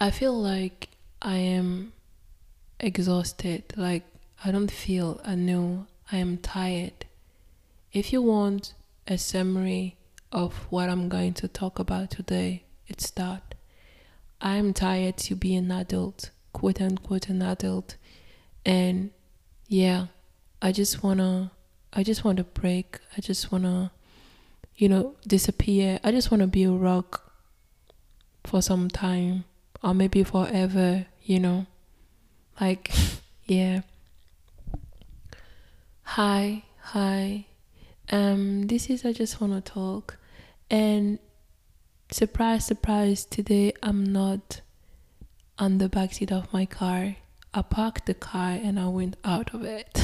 I feel like I am exhausted. Like, I don't feel, I know I am tired. If you want a summary of what I'm going to talk about today, it's that I'm tired to be an adult, quote unquote, an adult. And yeah, I just wanna, I just want to break. I just wanna, you know, disappear. I just wanna be a rock for some time or maybe forever, you know. Like, yeah. Hi, hi. Um, this is I just wanna talk, and surprise, surprise. Today I'm not on the backseat of my car. I parked the car and I went out of it.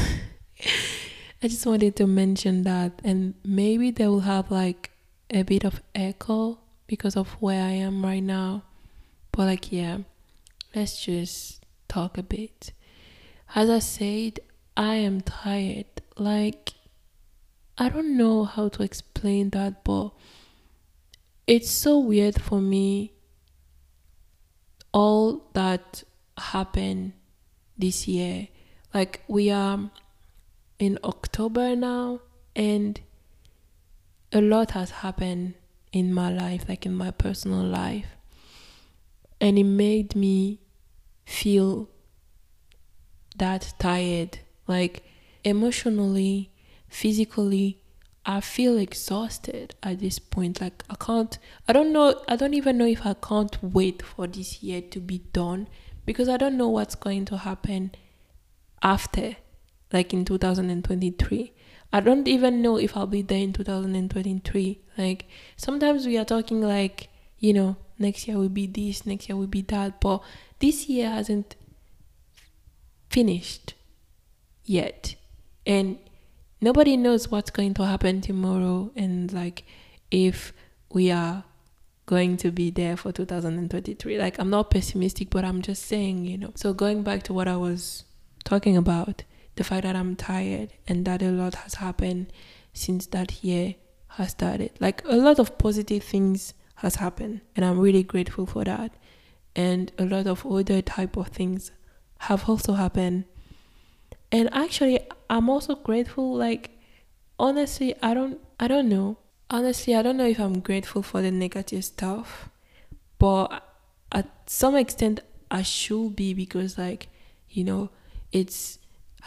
I just wanted to mention that, and maybe they will have like a bit of echo because of where I am right now. But like, yeah, let's just talk a bit. As I said, I am tired. Like, I don't know how to explain that, but it's so weird for me. All that happened this year. Like, we are in October now, and a lot has happened in my life, like in my personal life and it made me feel that tired. Like emotionally physically i feel exhausted at this point. Like i can't i don't know i don't even know if i can't wait for this year to be done because i don't know what's going to happen after like in 2023 i don't even know if i'll be there in 2023 like sometimes we are talking like you know next year will be this, next year will be that. But this year hasn't finished yet. And nobody knows what's going to happen tomorrow and like if we are going to be there for 2023. Like I'm not pessimistic, but I'm just saying, you know. So going back to what I was talking about, the fact that I'm tired and that a lot has happened since that year has started. Like a lot of positive things has happened and i'm really grateful for that. And a lot of other type of things have also happened. And actually i'm also grateful like honestly i don't i don't know. Honestly i don't know if i'm grateful for the negative stuff but at some extent i should be because like you know it's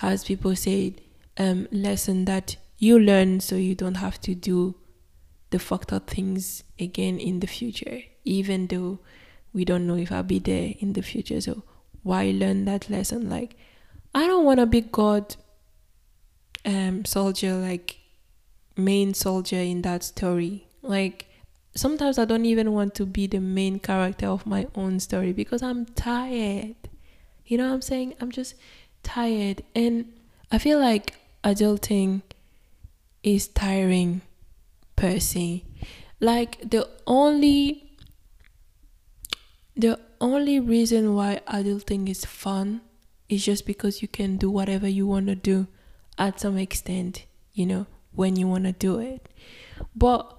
as people say um lesson that you learn so you don't have to do the fucked up things again in the future, even though we don't know if I'll be there in the future. So why learn that lesson? Like, I don't want to be God um soldier, like main soldier in that story. Like sometimes I don't even want to be the main character of my own story because I'm tired. You know what I'm saying? I'm just tired and I feel like adulting is tiring per se. Like the only the only reason why adulting is fun is just because you can do whatever you want to do at some extent, you know, when you want to do it. But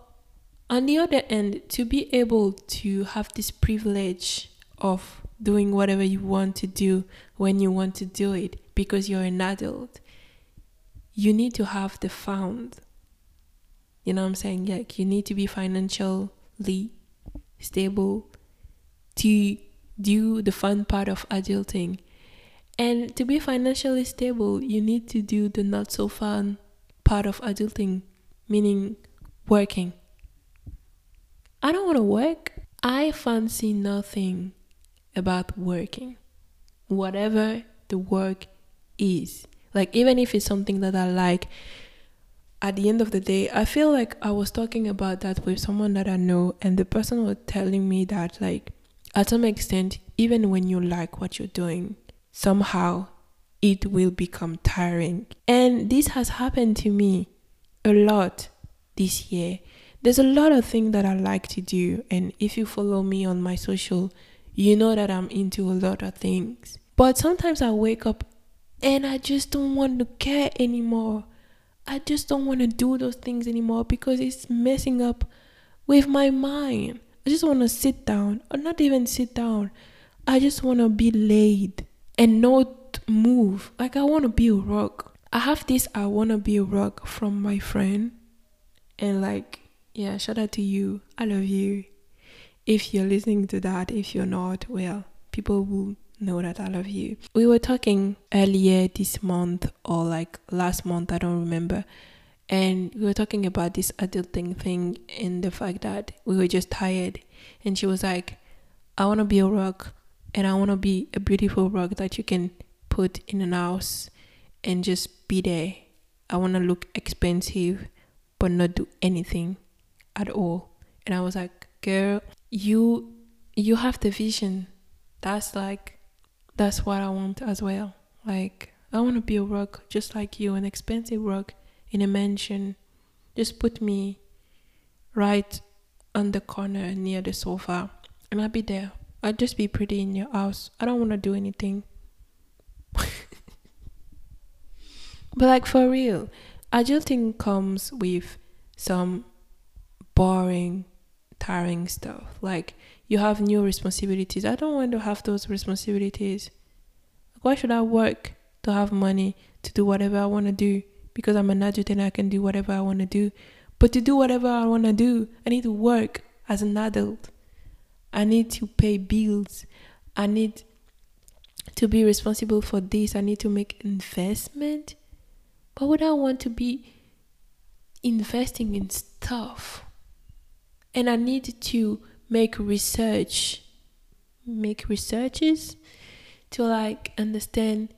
on the other end, to be able to have this privilege of doing whatever you want to do when you want to do it because you're an adult, you need to have the found you know what I'm saying? Like you need to be financially stable to do the fun part of adulting. And to be financially stable, you need to do the not so fun part of adulting, meaning working. I don't want to work. I fancy nothing about working. Whatever the work is. Like, even if it's something that I like, at the end of the day, I feel like I was talking about that with someone that I know, and the person was telling me that, like, at some extent, even when you like what you're doing, somehow it will become tiring. And this has happened to me a lot this year. There's a lot of things that I like to do, and if you follow me on my social, you know that I'm into a lot of things. But sometimes I wake up and I just don't want to care anymore. I just don't want to do those things anymore because it's messing up with my mind. I just want to sit down, or not even sit down. I just want to be laid and not move. Like I want to be a rock. I have this I want to be a rock from my friend. And like, yeah, shout out to you. I love you. If you're listening to that, if you're not, well, people will know that I love you. We were talking earlier this month or like last month, I don't remember. And we were talking about this adulting thing and the fact that we were just tired. And she was like, I want to be a rock and I want to be a beautiful rock that you can put in an house and just be there. I want to look expensive but not do anything at all. And I was like, girl, you you have the vision. That's like that's what I want as well. Like I want to be a rock just like you, an expensive rock in a mansion. Just put me right on the corner near the sofa and I'll be there. I'll just be pretty in your house. I don't want to do anything. but like for real, adulting comes with some boring, tiring stuff. Like you have new responsibilities. I don't want to have those responsibilities. Why should I work to have money to do whatever I want to do? Because I'm an adult I can do whatever I want to do. But to do whatever I want to do, I need to work as an adult. I need to pay bills. I need to be responsible for this. I need to make investment. But would I want to be investing in stuff? And I need to make research, make researches to like understand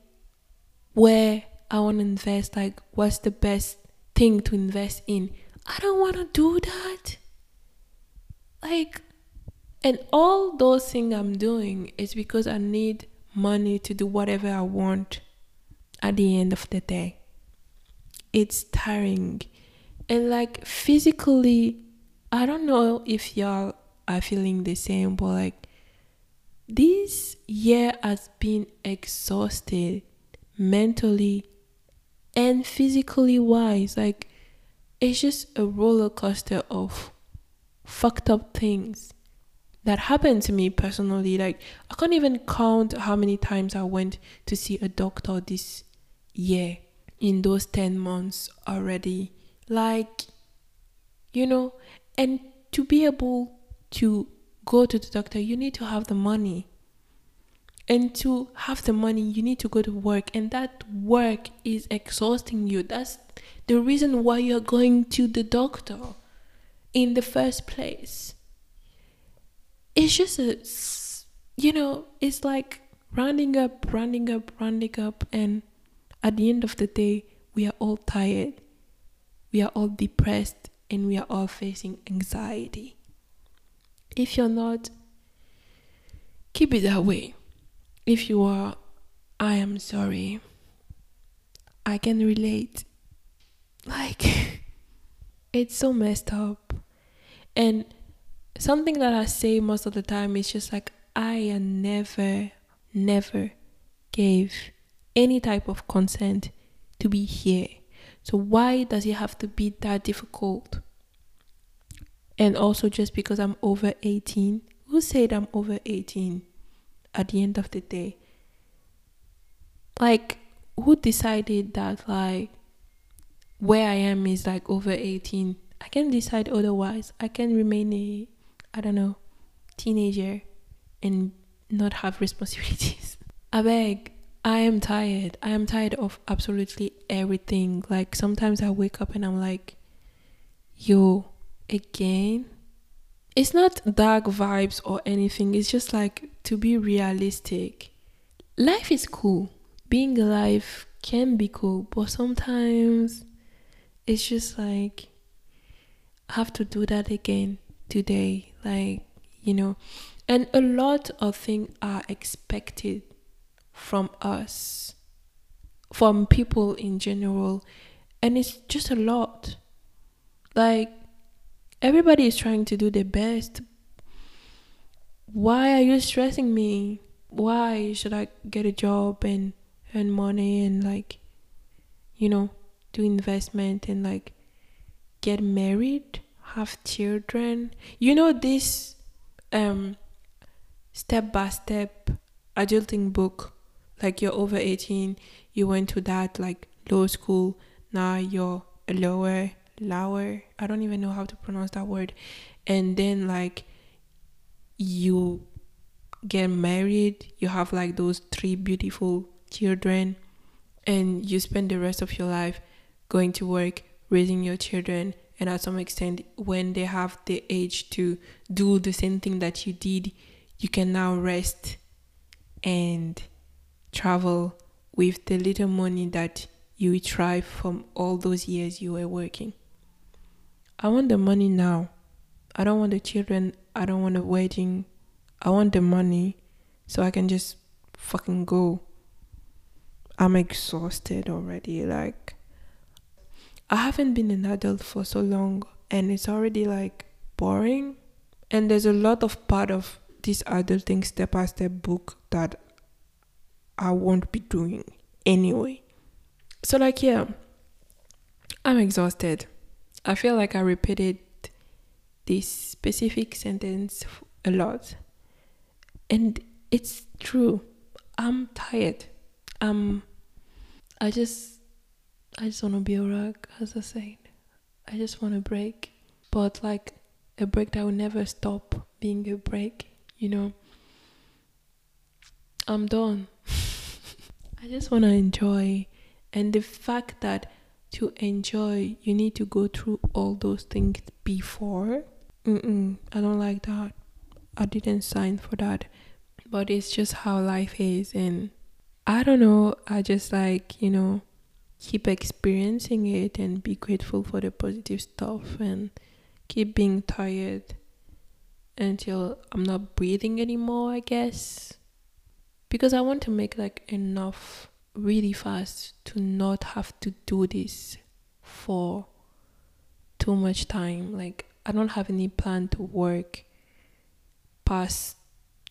where I want to invest, like what's the best thing to invest in. I don't want to do that. Like, and all those things I'm doing is because I need money to do whatever I want at the end of the day. It's tiring. And like physically, I don't know if y'all are feeling the same, but like this year has been exhausted mentally and physically wise. Like it's just a roller coaster of fucked up things that happened to me personally. Like I can't even count how many times I went to see a doctor this year in those 10 months already. Like you know, and to be able to go to the doctor, you need to have the money. And to have the money, you need to go to work, and that work is exhausting you. That's the reason why you're going to the doctor in the first place. It's just a you know it's like rounding up rounding up rounding up. And at the end of the day we are all tired. We are all depressed. And we are all facing anxiety if you're not keep it that way if you are i am sorry i can relate like it's so messed up and something that I say most of the time is just like I never, never gave any type of consent to be here. So why does it have to be that difficult? And also just because I'm over 18, who said I'm over 18 at the end of the day? Like who decided that like where I am is like over 18? I can decide otherwise. I can remain a I don't know, teenager and not have responsibilities. I beg, I am tired. I am tired of absolutely everything. Like sometimes I wake up and I'm like, yo, again? It's not dark vibes or anything. It's just like to be realistic. Life is cool. Being alive can be cool, but sometimes it's just like I have to do that again today like you know and a lot of things are expected from us from people in general and it's just a lot like everybody is trying to do their best. Why are you stressing me? Why should i get a job and earn money and like you know do investment and like get married have children? You know this um step by step adulting book. Like you're over 18, you went to that like low school, now you're a lower, lower. I don't even know how to pronounce that word. And then like you get married, you have like those three beautiful children, and you spend the rest of your life going to work, raising your children, and at some extent, when they have the age to do the same thing that you did, you can now rest and travel with the little money that you retrieve from all those years you were working. I want the money now. I don't want the children. I don't want a wedding. I want the money so I can just fucking go. I'm exhausted already. Like, I haven't been an adult for so long and it's already like boring. And there's a lot of part of this adulting step by step book that I won't be doing anyway. So, like, yeah, I'm exhausted. I feel like I repeated this specific sentence a lot. And it's true. I'm tired. Um I just I just wanna be a rock, as I said. I just wanna break. But like a break that will never stop being a break, you know. I'm done. I just wanna enjoy and the fact that to enjoy you need to go through all those things before. Mm-mm, I don't like that. I didn't sign for that but it's just how life is and i don't know i just like you know keep experiencing it and be grateful for the positive stuff and keep being tired until i'm not breathing anymore i guess because i want to make like enough really fast to not have to do this for too much time. Like i don't have any plan to work past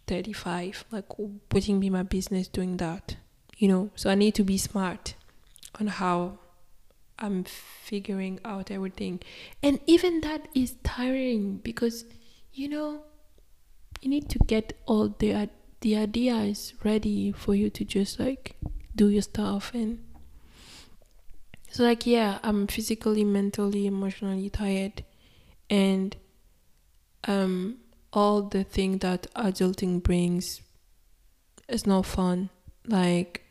35 like wouldn't be my business doing that you know? So i need to be smart on how i'm figuring out everything. And even that is tiring because you know you need to get all the the ideas ready for you to just like do your stuff and so like yeah i'm physically mentally emotionally tired and um all the thing that adulting brings is not fun. Like,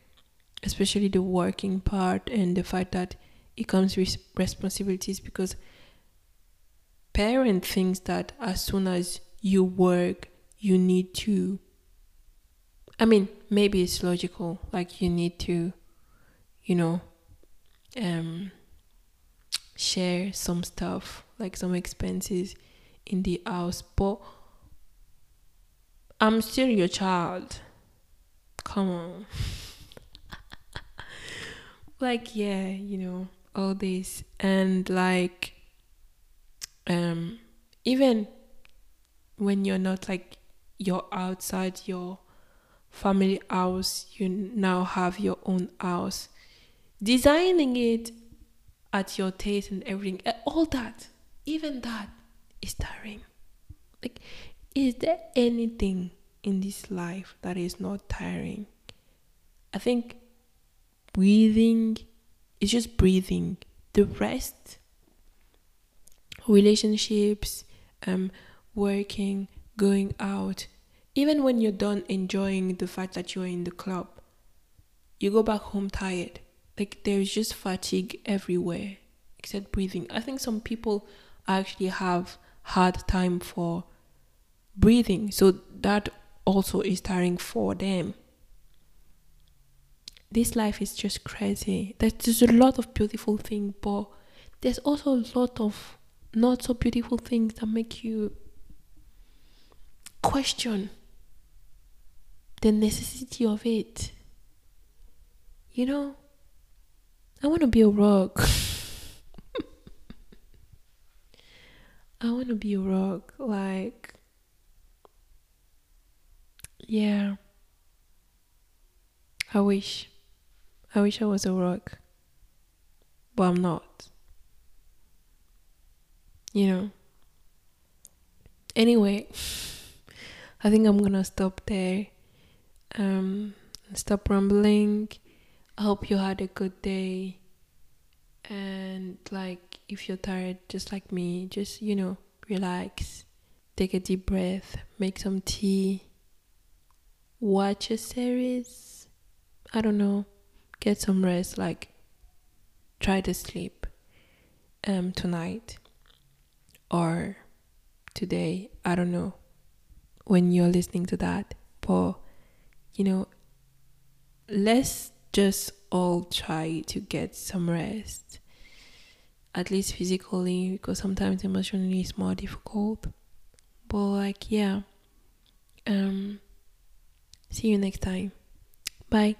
especially the working part and the fact that it comes with responsibilities because parent thinks that as soon as you work, you need to. I mean, maybe it's logical, like you need to, you know, um, share some stuff, like some expenses in the house, but I'm still your child. Come on. like yeah, you know, all this and like um even when you're not like you're outside your family house, you now have your own house. Designing it at your taste and everything, all that, even that is tiring. Like is there anything in this life that is not tiring? I think breathing is just breathing. The rest, relationships, um, working, going out, even when you're done enjoying the fact that you're in the club, you go back home tired. Like there's just fatigue everywhere except breathing. I think some people actually have hard time for breathing. So that also is tiring for them. This life is just crazy. There's a lot of beautiful things, but there's also a lot of not so beautiful things that make you question the necessity of it. You know, I want to be a rock. I want to be a rock. Like, yeah. I wish. I wish I was a rock. But I'm not. You know. Anyway, I think I'm gonna stop there. Um stop rambling. I hope you had a good day. And like if you're tired just like me just you know relax. Take a deep breath. Make some tea. Watch a series. I don't know. Get some rest. Like try to sleep um tonight or today. I don't know when you're listening to that but you know let's just all try to get some rest. At least physically because sometimes emotionally it's more difficult. But like yeah. Um see you next time. Bye